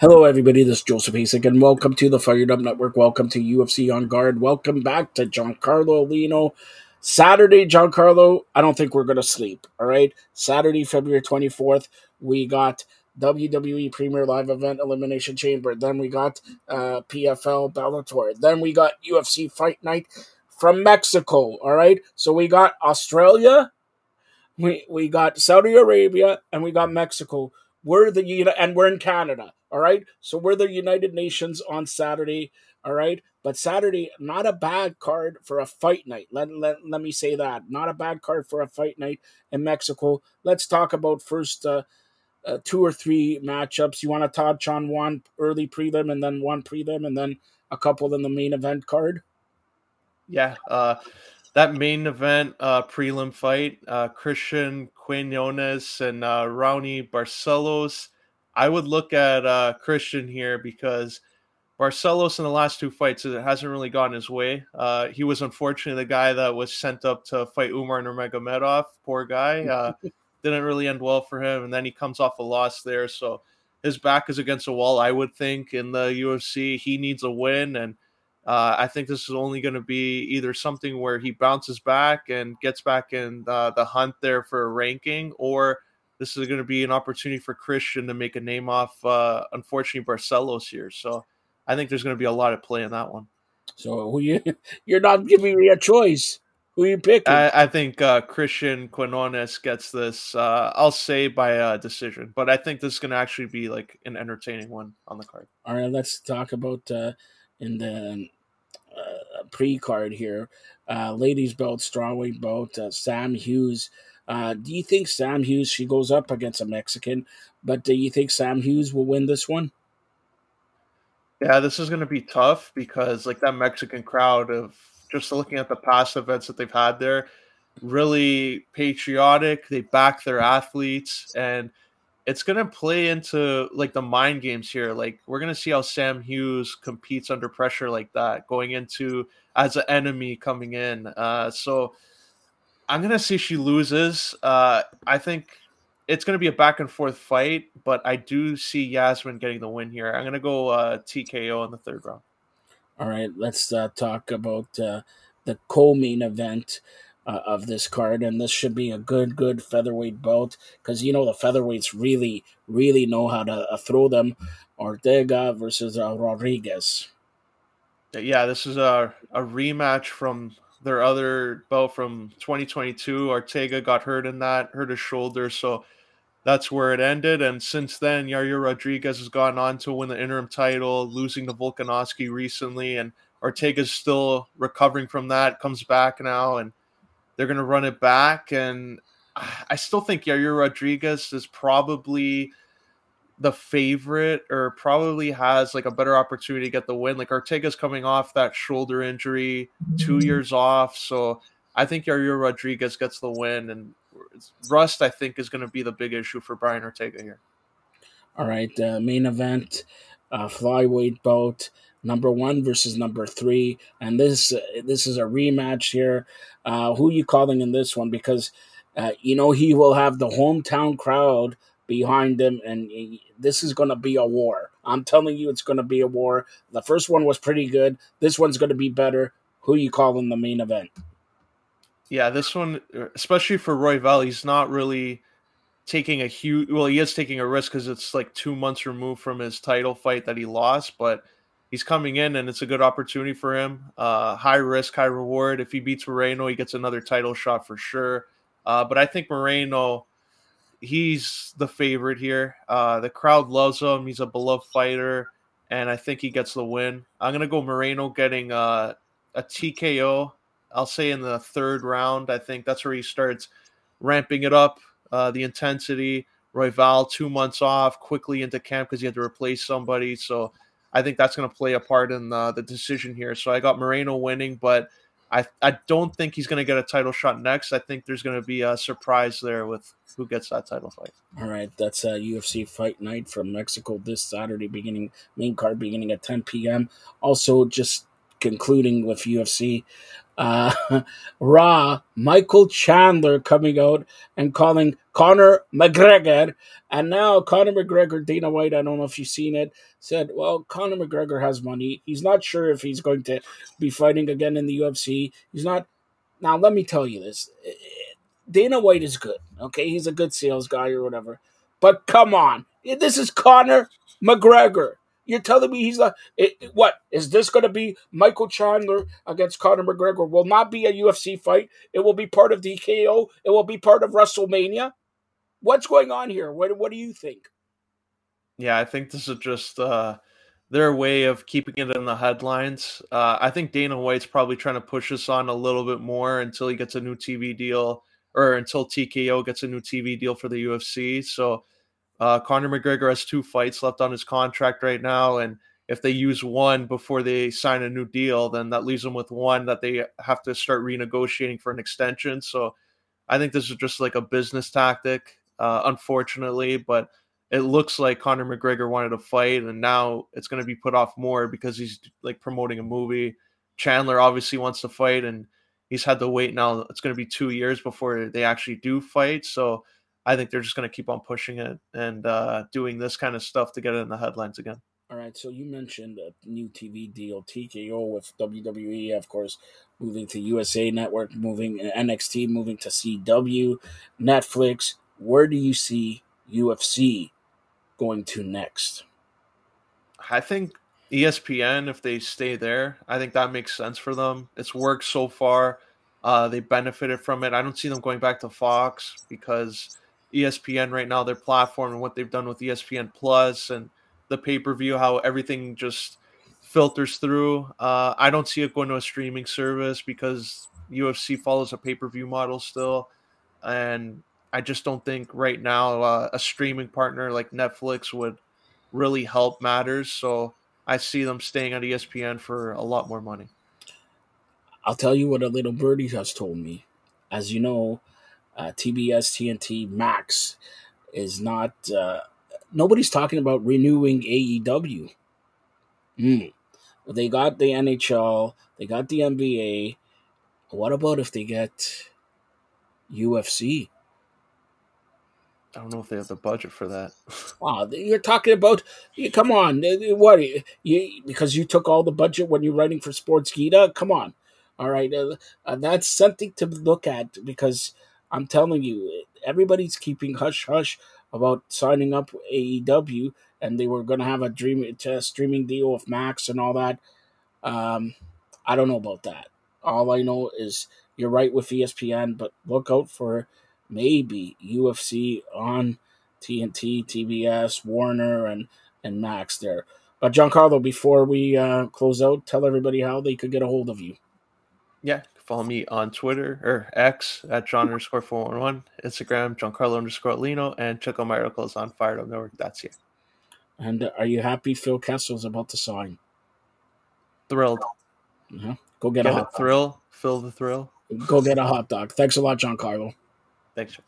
Hello, everybody. This is Joseph Hasek, and welcome to the Fired Up Network. Welcome to UFC on Guard. Welcome back to Giancarlo Aulino. Saturday, Giancarlo, I don't think we're going to sleep. All right. Saturday, February 24th, we got WWE Premier Live Event Elimination Chamber. Then we got uh, PFL Bellator. Then we got UFC Fight Night from Mexico. All right. So we got Australia, we, we got Saudi Arabia, and we got Mexico. We're the and we're in Canada. All right. So we're the United Nations on Saturday. All right. But Saturday, not a bad card for a fight night. Let, let, let me say that. Not a bad card for a fight night in Mexico. Let's talk about first uh, uh, two or three matchups. You want to touch on one early prelim and then one prelim and then a couple in the main event card? Yeah. Uh, that main event uh, prelim fight, uh, Cristian Quiñonez and uh, Raoni Barcelos I would look at uh, Christian here because Barcelos in the last two fights it hasn't really gone his way. Uh, he was unfortunately the guy that was sent up to fight Umar Nurmagomedov. Poor guy. Uh, didn't really end well for him, and then he comes off a loss there. So his back is against a wall. I would think in the UFC he needs a win, and uh, I think this is only going to be either something where he bounces back and gets back in uh, the hunt there for a ranking, or this is going to be an opportunity for Christian to make a name off, uh, unfortunately, Barcelos here. So I think there's going to be a lot of play in that one. So who you you're not giving me a choice. Who you picking? I, I think uh, Cristian Quiñonez gets this. Uh, I'll say by a decision, but I think this is going to actually be like an entertaining one on the card. All right, let's talk about uh, in the uh, pre card here. Uh, ladies belt, strawweight belt. Uh, Sam Hughes uh, do you think Sam Hughes, she goes up against a Mexican, but do you think Sam Hughes will win this one? Yeah, this is going to be tough because, like, that Mexican crowd of just looking at the past events that they've had there, really patriotic. They back their athletes, and it's going to play into like the mind games here. Like, we're going to see how Sam Hughes competes under pressure like that, going into as an enemy coming in. Uh, so, I'm gonna say she loses. Uh, I think it's gonna be a back and forth fight, but I do see Yazmin getting the win here. I'm gonna go uh, TKO in the third round. All right, let's uh, talk about uh, the co-main event uh, of this card, and this should be a good, good featherweight bout because you know the featherweights really, really know how to uh, throw them. Ortega versus uh, Rodriguez. Yeah, this is a a rematch from their other bout from 2022. Ortega got hurt in that, hurt his shoulder, so that's where it ended. And since then, Yair Rodriguez has gone on to win the interim title, losing to Volkanovski recently, and Ortega's still recovering from that. Comes back now, and they're going to run it back. And I still think Yair Rodriguez is probably the favorite or probably has like a better opportunity to get the win. Like Ortega's coming off that shoulder injury, two mm-hmm. years off. So I think Yair Rodriguez gets the win. And rust, I think, is going to be the big issue for Brian Ortega here. All right. Uh, main event, uh, flyweight bout. Number one versus number three, and this this is a rematch here. Uh, who you calling in this one? Because uh, you know he will have the hometown crowd behind him, and this is going to be a war. I'm telling you, it's going to be a war. The first one was pretty good. This one's going to be better. Who you calling the main event? Yeah, this one, especially for Royval, he's not really taking a huge. Well, he is taking a risk because it's like two months removed from his title fight that he lost, but he's coming in and it's a good opportunity for him. Uh, high risk, high reward. If he beats Moreno, he gets another title shot for sure. Uh, but I think Moreno he's the favorite here. Uh, the crowd loves him. He's a beloved fighter, and I think he gets the win. I'm gonna go Moreno getting uh, a TKO. I'll say in the third round. I think that's where he starts ramping it up, uh, the intensity. Royval two months off, quickly into camp because he had to replace somebody. So I think that's going to play a part in the, the decision here. So I got Moreno winning, but I I don't think he's going to get a title shot next. I think there's going to be a surprise there with who gets that title fight. All right, that's a UFC Fight Night from Mexico this Saturday, beginning main card beginning at 10 p.m. Also, just concluding with UFC. Uh, Raw, Michael Chandler coming out and calling Conor McGregor. And now Conor McGregor, Dana White, I don't know if you've seen it, said, well, Conor McGregor has money. He's not sure if he's going to be fighting again in the UFC. He's not. Now, let me tell you this Dana White is good. Okay, he's a good sales guy or whatever. But come on, this is Conor McGregor. You're telling me he's a it, what? Is this going to be Michael Chandler against Conor McGregor? Will not be a UFC fight. It will be part of TKO. It will be part of WrestleMania. What's going on here? What What do you think? Yeah, I think this is just uh, their way of keeping it in the headlines. Uh, I think Dana White's probably trying to push this on a little bit more until he gets a new TV deal or until TKO gets a new TV deal for the UFC. So uh, Conor McGregor has two fights left on his contract right now, and if they use one before they sign a new deal, then that leaves them with one that they have to start renegotiating for an extension. So I think this is just like a business tactic, uh, unfortunately, but it looks like Conor McGregor wanted to fight, and now it's going to be put off more because he's like promoting a movie. Chandler obviously wants to fight, and he's had to wait now. It's going to be two years before they actually do fight. So I think they're just going to keep on pushing it and uh, doing this kind of stuff to get it in the headlines again. All right, so you mentioned a new TV deal, TKO with WWE, of course, moving to USA Network, moving NXT, moving to CW, Netflix. Where do you see UFC going to next? I think ESPN, if they stay there, I think that makes sense for them. It's worked so far. Uh, they benefited from it. I don't see them going back to Fox because ESPN right now, their platform and what they've done with ESPN Plus and the pay per view, how everything just filters through. Uh, I don't see it going to a streaming service because UFC follows a pay per view model still, and I just don't think right now uh, a streaming partner like Netflix would really help matters. So I see them staying on ESPN for a lot more money. I'll tell you what a little birdie has told me. As you know, uh, TBS TNT Max is not. Uh, nobody's talking about renewing AEW. Mm. They got the NHL. They got the NBA. What about if they get UFC? I don't know if they have the budget for that. wow, you're talking about. You, Come on, what? You because you took all the budget when you're writing for Sportskeeda. Come on, all right, uh, uh, that's something to look at because I'm telling you, everybody's keeping hush hush about signing up AEW, and they were going to have a dream a streaming deal with Max and all that. Um, I don't know about that. All I know is you're right with ESPN, but look out for maybe UFC on TNT, TBS, Warner, and and Max there. But Giancarlo, before we uh, close out, tell everybody how they could get a hold of you. Yeah, follow me on Twitter or X at John underscore 411, Instagram, Giancarlo underscore Aulino, and check out my articles on Fired Network. That's. And uh, are you happy Phil Kessel's about to sign? Thrilled. Uh-huh. Go get, get a hot thrill. Phil the thrill. Go get a hot dog. Thanks a lot, Giancarlo. Thanks.